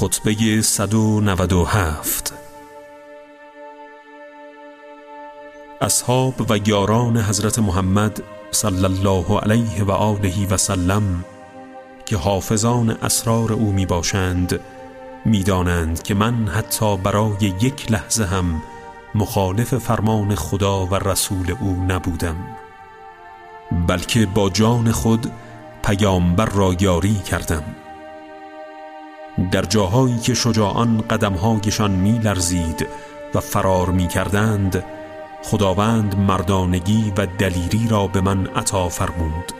خطبه 197 اصحاب و یاران حضرت محمد صلی الله علیه و آله و سلم که حافظان اسرار او می باشند می دانند که من حتی برای یک لحظه هم مخالف فرمان خدا و رسول او نبودم بلکه با جان خود پیامبر را یاری کردم. در جاهایی که شجاعان قدمهایشان می لرزید و فرار می کردند خداوند مردانگی و دلیری را به من عطا فرمود.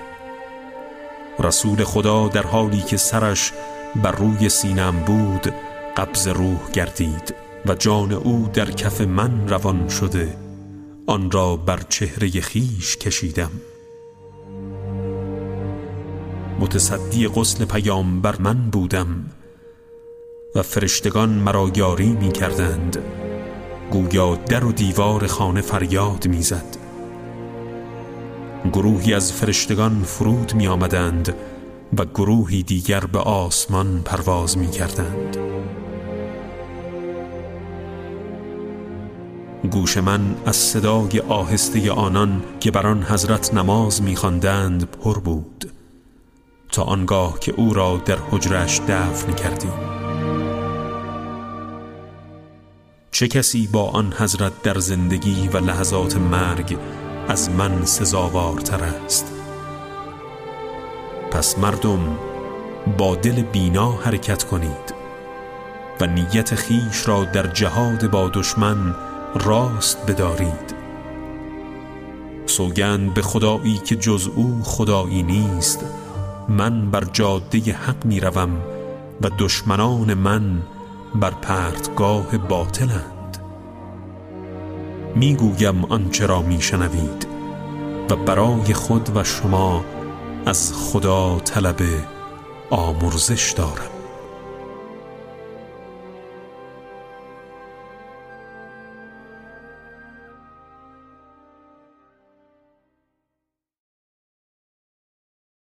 رسول خدا در حالی که سرش بر روی سینم بود قبض روح گردید و جان او در کف من روان شده آن را بر چهره خیش کشیدم. متصدی غسل پیامبر من بودم. و فرشتگان مرا یاری می کردند گویا در و دیوار خانه فریاد می‌زد. گروهی از فرشتگان فرود می آمدند و گروهی دیگر به آسمان پرواز می کردند گوش من از صدای آهسته آنان که بر آن حضرت نماز میخواندند پر بود. تا آنگاه که او را در حجرش دفن کردیم. چه کسی با آن حضرت در زندگی و لحظات مرگ از من سزاوارتر است؟ پس مردم با دل بینا حرکت کنید و نیت خیش را در جهاد با دشمن راست بدارید. سوگند به خدایی که جز او خدایی نیست من بر جاده حق می روم و دشمنان من بر پرتگاه باطلند می‌گویم آنچه را میشنوید و برای خود و شما از خدا طلب آمرزش دارم.